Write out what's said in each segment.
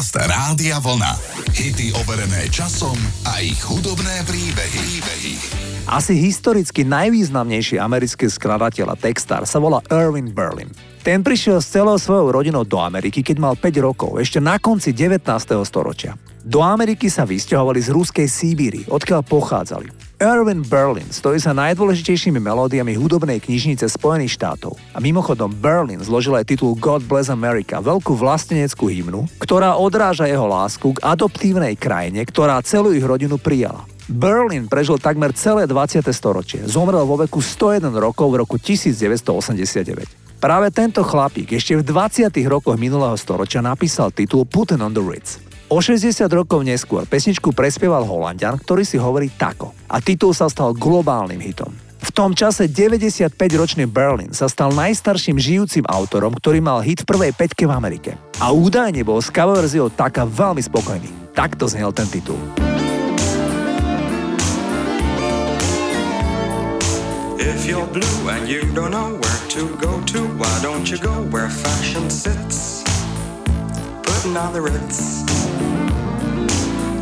Podcast Rádia Vlna. Hity overené časom a ich hudobné príbehy. príbehy. Asi historicky najvýznamnejší americký skladateľ a textár sa volá Irving Berlin. Ten prišiel s celou svojou rodinou do Ameriky, keď mal 5 rokov, ešte na konci 19. storočia. Do Ameriky sa vysťahovali z ruskej Sibíry, odkiaľ pochádzali. Erwin Berlin stojí sa najdôležitejšími melódiami hudobnej knižnice Spojených štátov. A mimochodom Berlin zložil aj titul God Bless America, veľkú vlasteneckú hymnu, ktorá odráža jeho lásku k adoptívnej krajine, ktorá celú ich rodinu prijala. Berlin prežil takmer celé 20. storočie. Zomrel vo veku 101 rokov v roku 1989. Práve tento chlapík ešte v 20. rokoch minulého storočia napísal titul Putin on the Ritz. O 60 rokov neskôr pesničku prespieval Holandian, ktorý si hovorí tako. A titul sa stal globálnym hitom. V tom čase 95-ročný Berlin sa stal najstarším žijúcim autorom, ktorý mal hit v prvej peťke v Amerike. A údajne bol s cover verziou Taka veľmi spokojný. Takto znel ten titul. If you're blue and you don't know where to go to, why don't you go where fashion sits? Putting on the Ritz.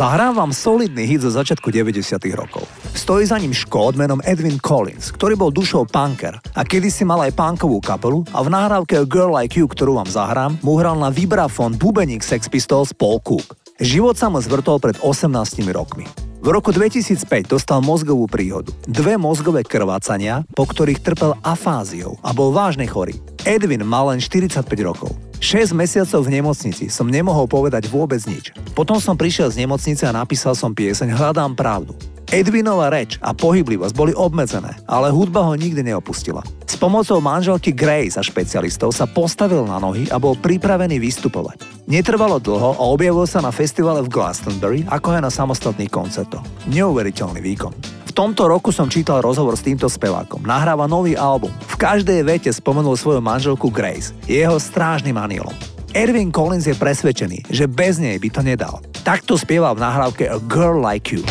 Zahrám vám solidný hit zo začiatku 90 rokov. Stojí za ním škód menom Edwin Collins, ktorý bol dušou punker a kedysi mal aj punkovú kapelu a v nahrávke A Girl Like You, ktorú vám zahrám, mu hral na vibrafón bubeník Sex Pistols Paul Cook. Život sa mu zvrtol pred 18 rokmi. V roku 2005 dostal mozgovú príhodu. Dve mozgové krvácania, po ktorých trpel afáziou a bol vážne chorý. Edwin mal len 45 rokov. 6 mesiacov v nemocnici som nemohol povedať vôbec nič. Potom som prišiel z nemocnice a napísal som pieseň Hľadám pravdu. Edwinova reč a pohyblivosť boli obmedzené, ale hudba ho nikdy neopustila. S pomocou manželky Grace a špecialistov sa postavil na nohy a bol pripravený vystupovať. Netrvalo dlho a objavil sa na festivale v Glastonbury ako aj na samostatných koncertoch. Neuveriteľný výkon. V tomto roku som čítal rozhovor s týmto spevákom. Nahráva nový album. V každej vete spomenul svoju manželku Grace, jeho strážnym anielom. Erwin Collins je presvedčený, že bez nej by to nedal. Takto spieval v nahrávke A Girl Like You.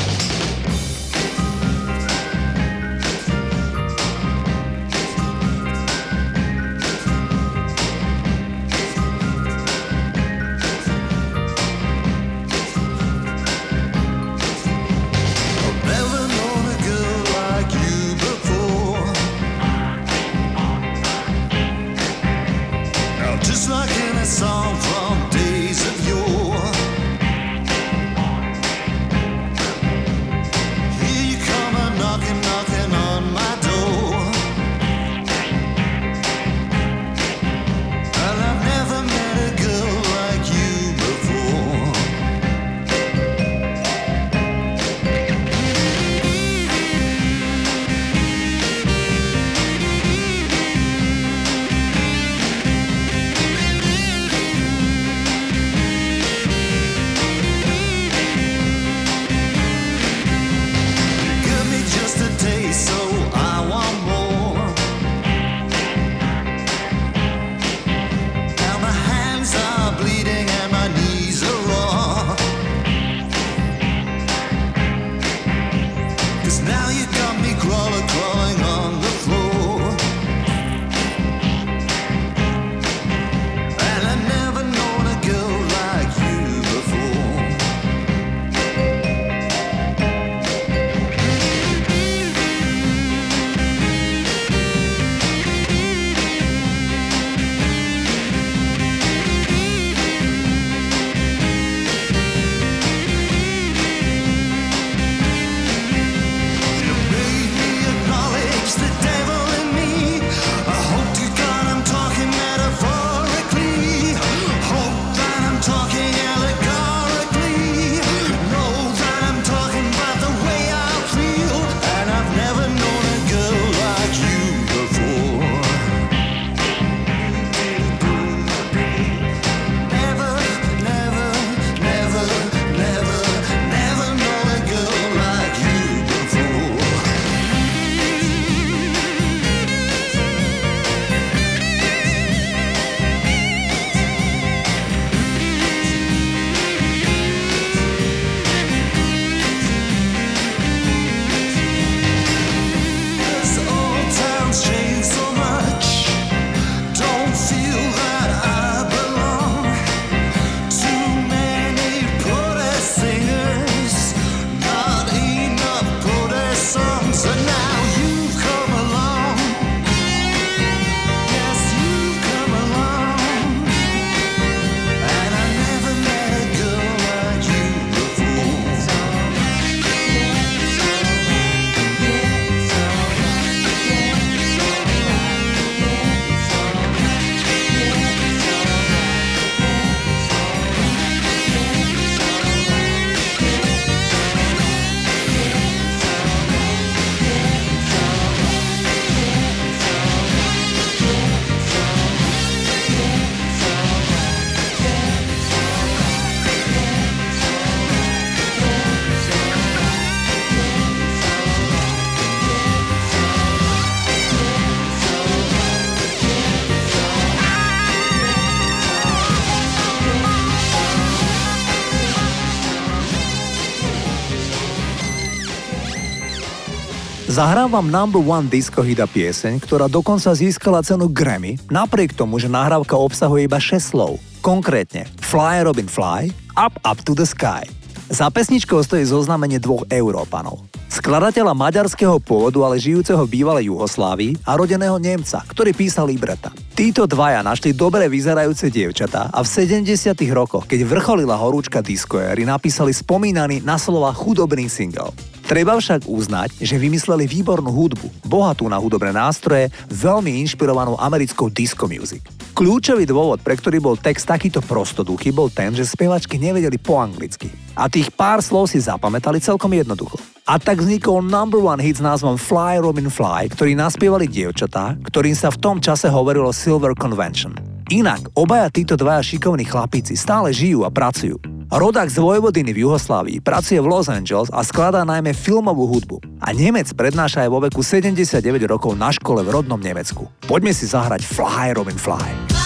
Zahrám vám number one disco hita pieseň, ktorá dokonca získala cenu Grammy, napriek tomu, že nahrávka obsahuje iba 6 slov. Konkrétne Fly Robin Fly, Up Up to the Sky. Za pesničkou stojí zoznamenie dvoch Európanov. Skladateľa maďarského pôvodu, ale žijúceho bývalej Juhoslávii a rodeného Nemca, ktorý písal libreta. Títo dvaja našli dobre vyzerajúce dievčatá a v 70 rokoch, keď vrcholila horúčka disco napísali spomínaný na slova chudobný single. Treba však uznať, že vymysleli výbornú hudbu, bohatú na hudobné nástroje, veľmi inšpirovanú americkou disco music. Kľúčový dôvod, pre ktorý bol text takýto prostoduchý, bol ten, že spevačky nevedeli po anglicky. A tých pár slov si zapamätali celkom jednoducho. A tak vznikol number one hit s názvom Fly Robin Fly, ktorý naspievali dievčatá, ktorým sa v tom čase hovorilo Silver Convention. Inak, obaja títo dvaja šikovní chlapíci stále žijú a pracujú. Rodák z Vojvodiny v Juhoslávii pracuje v Los Angeles a skladá najmä filmovú hudbu. A Nemec prednáša aj vo veku 79 rokov na škole v rodnom Nemecku. Poďme si zahrať Fly Robin Fly.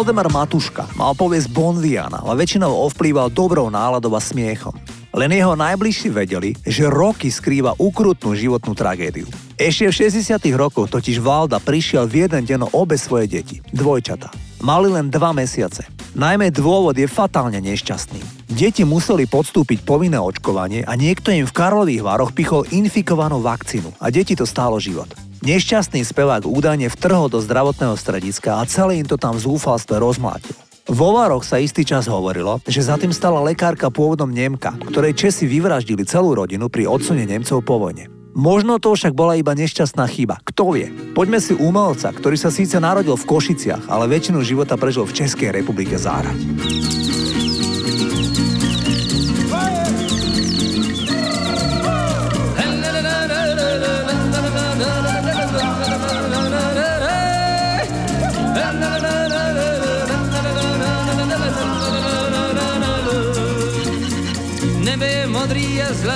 Valdemar Matuška mal povesť Bonviana, ale väčšinou ovplýval dobrou náladou a smiechom. Len jeho najbližší vedeli, že roky skrýva ukrutnú životnú tragédiu. Ešte v 60 rokoch totiž Valda prišiel v jeden deň obe svoje deti, dvojčata. Mali len dva mesiace. Najmä dôvod je fatálne nešťastný. Deti museli podstúpiť povinné očkovanie a niekto im v Karlových Vároch pichol infikovanú vakcínu a deti to stálo život. Nešťastný spevák údajne vtrhol do zdravotného strediska a celé im to tam v zúfalstve rozmlátil. Vo Vároch sa istý čas hovorilo, že za tým stala lekárka pôvodom Nemka, ktorej Česi vyvraždili celú rodinu pri odsune Nemcov po vojne. Možno to však bola iba nešťastná chyba. Kto vie? Poďme si umelca, ktorý sa síce narodil v Košiciach, ale väčšinu života prežil v Českej republike zárať.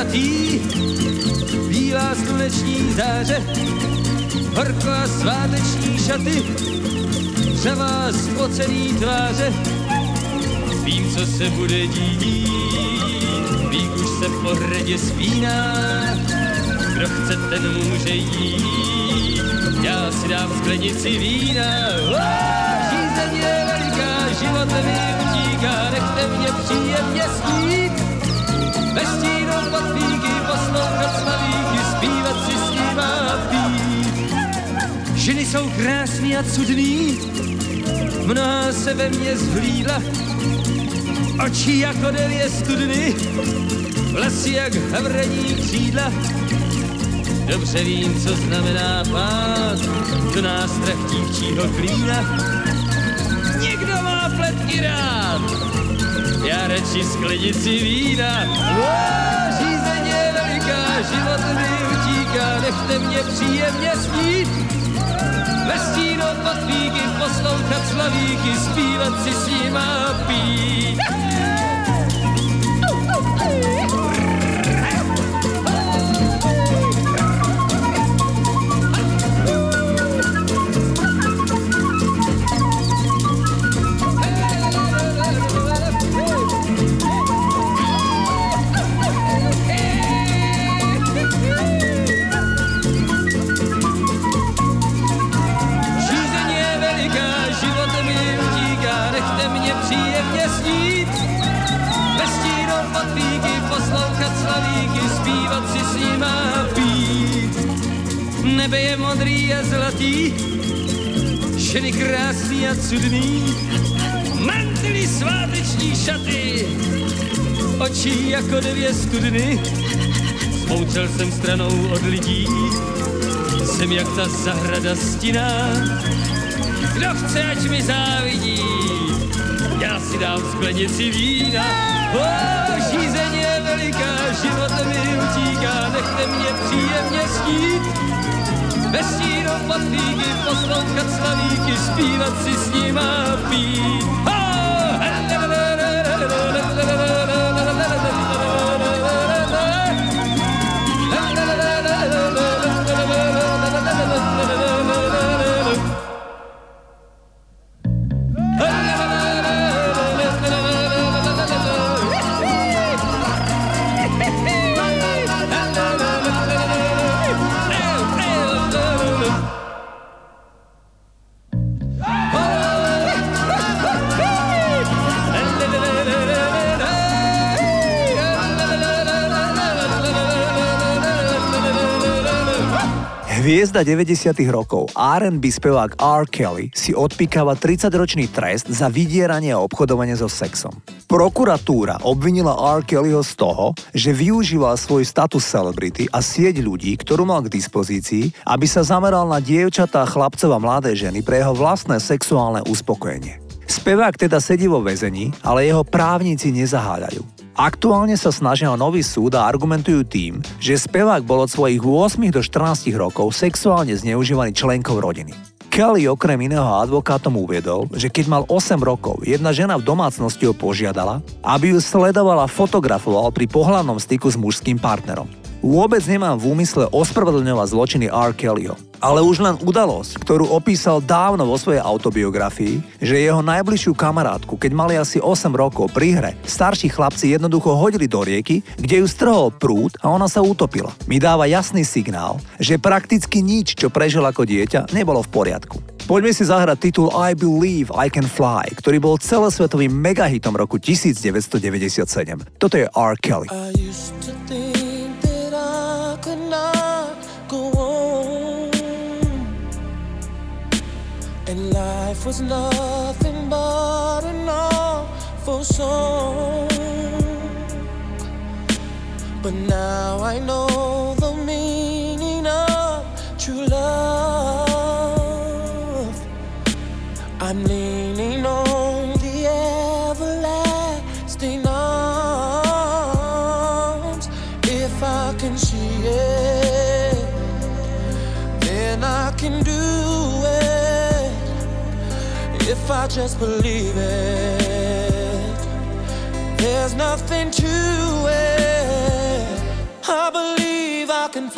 Zlatý, bílá sluneční záře, horko a sváteční šaty, řavá spocený tváře, vím, co se bude dít, vík už se po hradě spíná, kdo chce, ten může jít, já si dám sklenici vína, žízeň je veliká, život mi utíká, nechte mě příjemně snít, stínu patlíky poslouchat slavíky, zpívat si s ním a pít. Ženy jsou krásný a cudný, mnoha se ve mně zhlídla, oči jako delie studny, vlasy jak havrení křídla. Dobře vím, co znamená pát do nástrah dívčího klína. Někdo má pletky rád, já radši sklenici vína. Žízeň je veliká, život mi utíká, nechte mě příjemně snít. Ve stínu patlíky poslouchat slavíky, zpívat si s ním a pít. Nebe je modrý a zlatý, ženy krásný a cudný, mantily sváteční šaty, oči jako dvě studny. Smoučel jsem stranou od lidí, jsem jak ta zahrada stina. Kdo chce, ať mi závidí, já si dám sklenici vína. Oh, žízeň je veliká, život mi utíká, nechte mě příjemně snít. Ve stínu patlíky poslouchat slavíky, zpívat si s ním a pít. Hviezda 90. rokov R&B spevák R. Kelly si odpikáva 30-ročný trest za vydieranie a obchodovanie so sexom. Prokuratúra obvinila R. Kellyho z toho, že využíval svoj status celebrity a sieť ľudí, ktorú mal k dispozícii, aby sa zameral na dievčatá, chlapcov a mladé ženy pre jeho vlastné sexuálne uspokojenie. Spevák teda sedí vo väzení, ale jeho právnici nezaháľajú. Aktuálne sa snažia o nový súd a argumentujú tým, že spevák bol od svojich 8 do 14 rokov sexuálne zneužívaný členkou rodiny. Kelly okrem iného advokátom uviedol, že keď mal 8 rokov, jedna žena v domácnosti ho požiadala, aby ju sledovala fotografoval pri pohľadnom styku s mužským partnerom. Vôbec nemám v úmysle ospravedlňovať zločiny R. Kellyho. Ale už len udalosť, ktorú opísal dávno vo svojej autobiografii, že jeho najbližšiu kamarátku, keď mali asi 8 rokov pri hre, starší chlapci jednoducho hodili do rieky, kde ju strhol prúd a ona sa utopila. Mi dáva jasný signál, že prakticky nič, čo prežil ako dieťa, nebolo v poriadku. Poďme si zahrať titul I Believe I Can Fly, ktorý bol celosvetovým megahitom roku 1997. Toto je R. Kelly. I used to think life was nothing but an awful song. But now I know the meaning of true love. I'm leaning I just believe it, there's nothing to it. I believe I can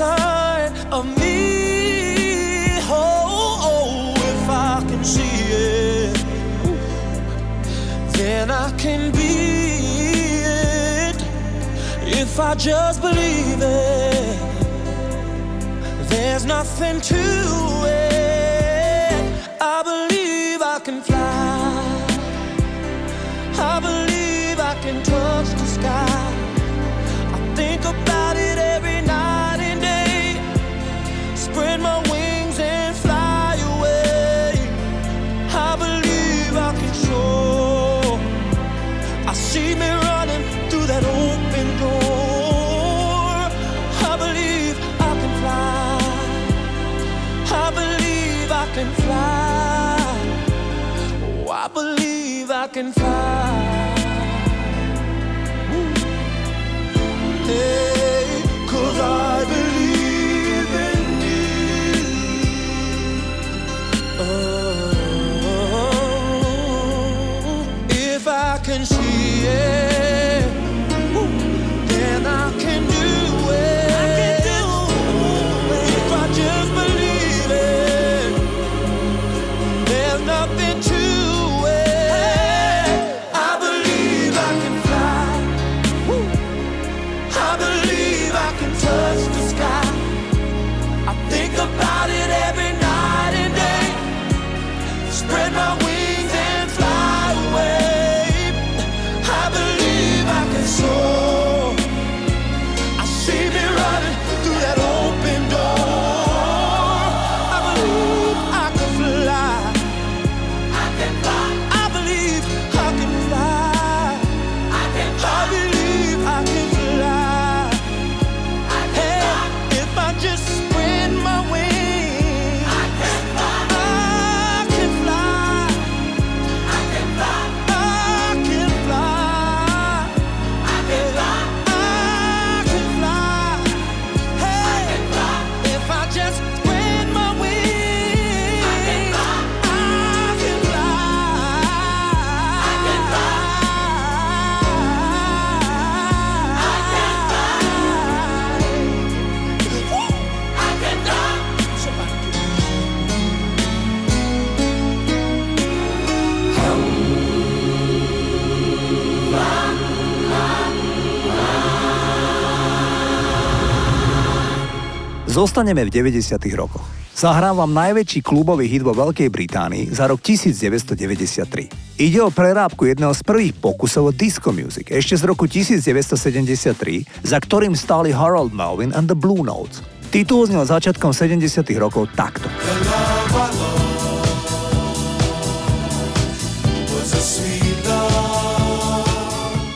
inside of me. Oh, oh if I can see it, then I can be it if I just believe it. There's nothing to it. I believe I can fly. Zostaneme v 90. rokoch. Zahrám najväčší klubový hit vo Veľkej Británii za rok 1993. Ide o prerábku jedného z prvých pokusov o disco music ešte z roku 1973, za ktorým stáli Harold Melvin and the Blue Notes. Titul znel začiatkom 70. rokov takto.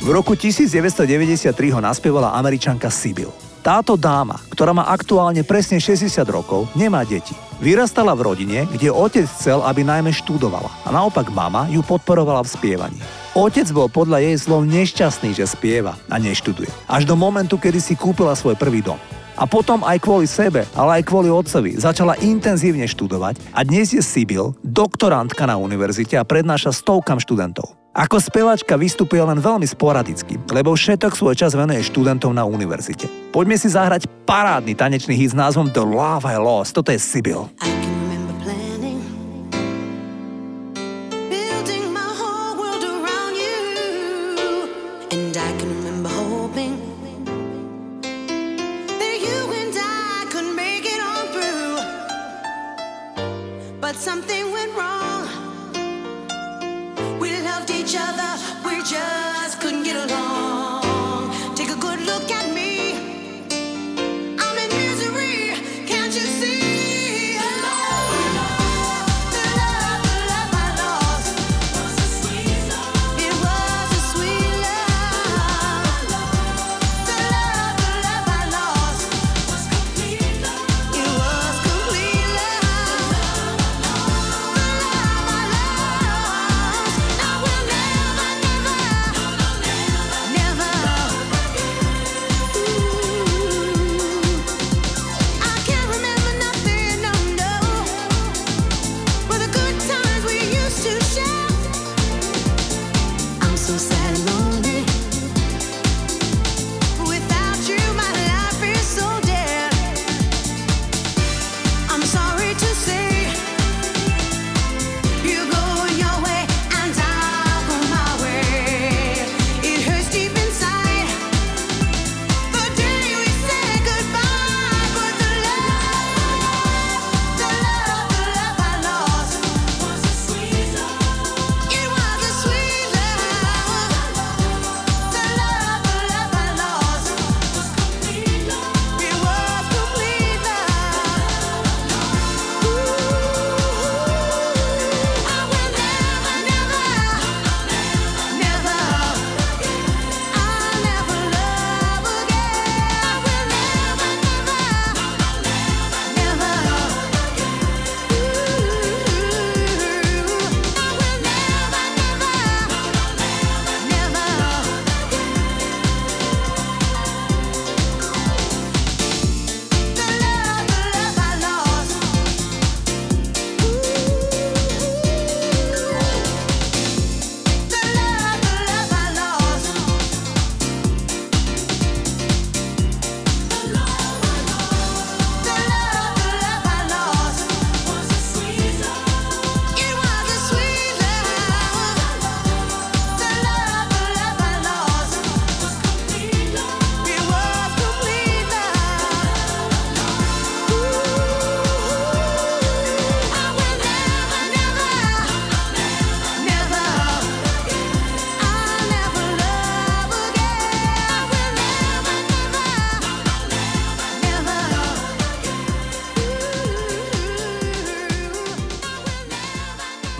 V roku 1993 ho naspievala američanka Sibyl. Táto dáma, ktorá má aktuálne presne 60 rokov, nemá deti. Vyrastala v rodine, kde otec chcel, aby najmä študovala a naopak mama ju podporovala v spievaní. Otec bol podľa jej slov nešťastný, že spieva a neštuduje. Až do momentu, kedy si kúpila svoj prvý dom. A potom aj kvôli sebe, ale aj kvôli otcovi začala intenzívne študovať a dnes je Sibyl, doktorantka na univerzite a prednáša stovkam študentov. Ako spevačka vystupuje len veľmi sporadicky, lebo všetok svoj čas venuje študentom na univerzite. Poďme si zahrať parádny tanečný hit s názvom The Love I Lost. Toto je Sibyl. something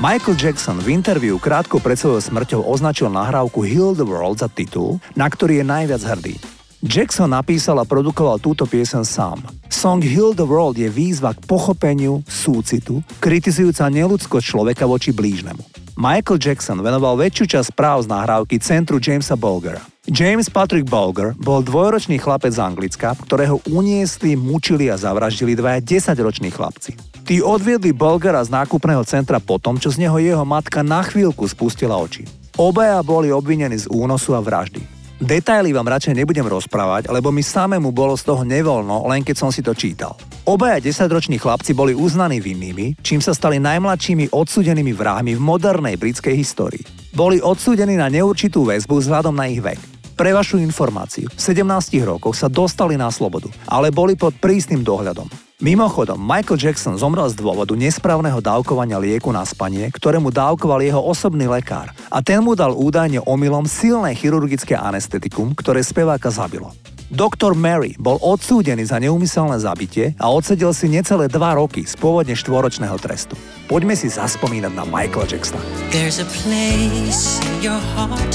Michael Jackson v interviu krátko pred svojou smrťou označil nahrávku Heal the World za titul, na ktorý je najviac hrdý. Jackson napísal a produkoval túto piesen sám. Song Heal the World je výzva k pochopeniu, súcitu, kritizujúca neludskosť človeka voči blížnemu. Michael Jackson venoval väčšiu časť práv z nahrávky centru Jamesa Bulgera. James Patrick Bulger bol dvojročný chlapec z Anglicka, ktorého uniesli, mučili a zavraždili dvaja desaťroční chlapci. Tí odviedli Bulgera z nákupného centra po tom, čo z neho jeho matka na chvíľku spustila oči. Obaja boli obvinení z únosu a vraždy. Detaily vám radšej nebudem rozprávať, lebo mi samému bolo z toho nevoľno, len keď som si to čítal. Obaja desaťroční chlapci boli uznaní vinnými, čím sa stali najmladšími odsúdenými vrahmi v modernej britskej histórii. Boli odsúdení na neurčitú väzbu vzhľadom na ich vek. Pre vašu informáciu, v 17 rokoch sa dostali na slobodu, ale boli pod prísnym dohľadom. Mimochodom, Michael Jackson zomrel z dôvodu nesprávneho dávkovania lieku na spanie, ktorému dávkoval jeho osobný lekár a ten mu dal údajne omylom silné chirurgické anestetikum, ktoré speváka zabilo. Doktor Mary bol odsúdený za neumyselné zabitie a odsedel si necelé 2 roky z pôvodne štvoročného trestu. Poďme si zaspomínať na Michael Jacksona. There's a place in your heart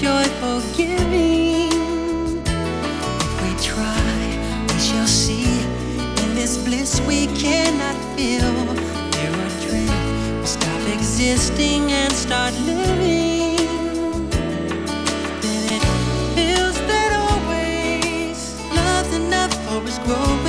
joyful giving. If We try, we shall see. In this bliss we cannot feel. Fear or dread, we stop existing and start living. Then it feels that always love's enough for us growing.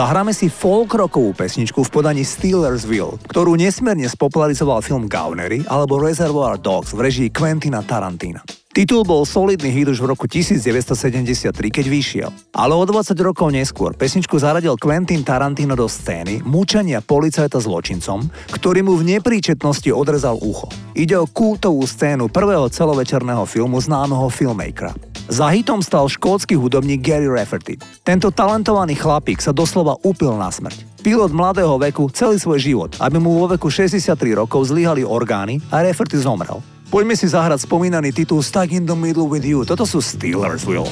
Zahráme si folk rockovú pesničku v podaní Steelersville, ktorú nesmierne spopularizoval film Gaunery alebo Reservoir Dogs v režii Quentina Tarantina. Titul bol solidný hit už v roku 1973, keď vyšiel. Ale o 20 rokov neskôr pesničku zaradil Quentin Tarantino do scény mučenia policajta zločincom, ktorý mu v nepríčetnosti odrezal ucho. Ide o kultovú scénu prvého celovečerného filmu známeho filmmakera. Za hitom stal škótsky hudobník Gary Rafferty. Tento talentovaný chlapík sa doslova upil na smrť. Pilot mladého veku celý svoj život, aby mu vo veku 63 rokov zlyhali orgány a Rafferty zomrel. Poďme si zahrať spomínaný titul Stuck in the Middle with You. Toto sú Steelers Will.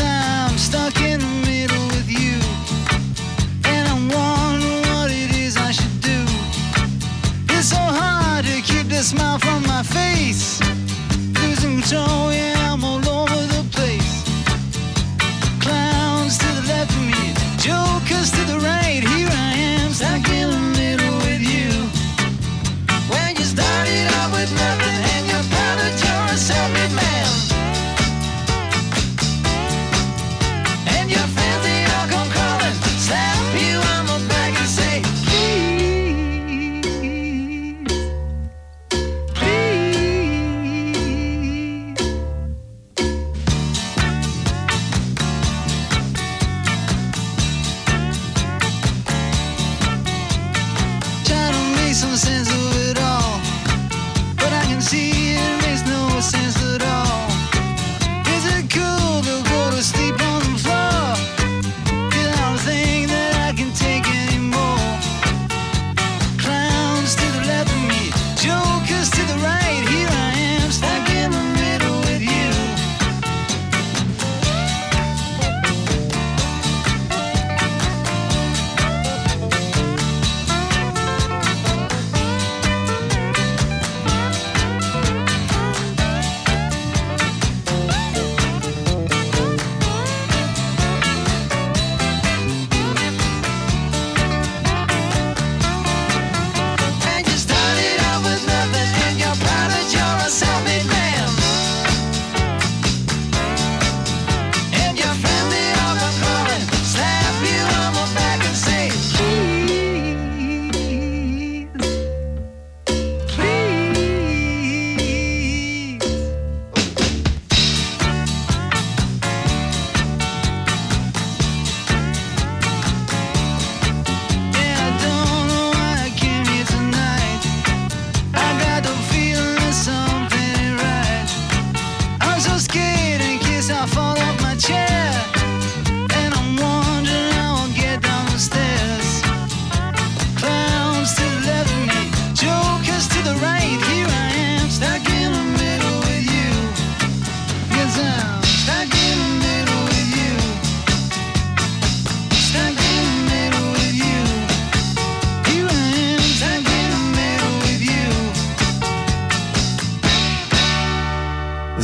I'm stuck in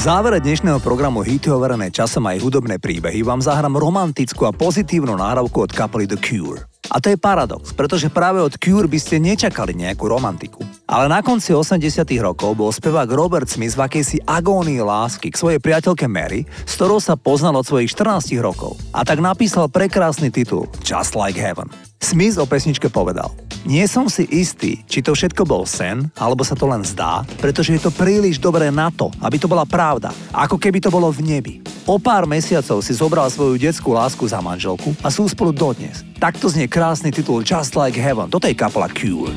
V závere dnešného programu Hity overené časom aj hudobné príbehy vám zahrám romantickú a pozitívnu náhrávku od kapely The Cure. A to je paradox, pretože práve od Cure by ste nečakali nejakú romantiku. Ale na konci 80 rokov bol spevák Robert Smith v akejsi agónii lásky k svojej priateľke Mary, s ktorou sa poznal od svojich 14 rokov. A tak napísal prekrásny titul Just Like Heaven. Smith o pesničke povedal Nie som si istý, či to všetko bol sen, alebo sa to len zdá, pretože je to príliš dobré na to, aby to bola pravda, ako keby to bolo v nebi. O pár mesiacov si zobral svoju detskú lásku za manželku a sú spolu dodnes. Takto znie krásny titul Just Like Heaven. Toto je kapela Cure.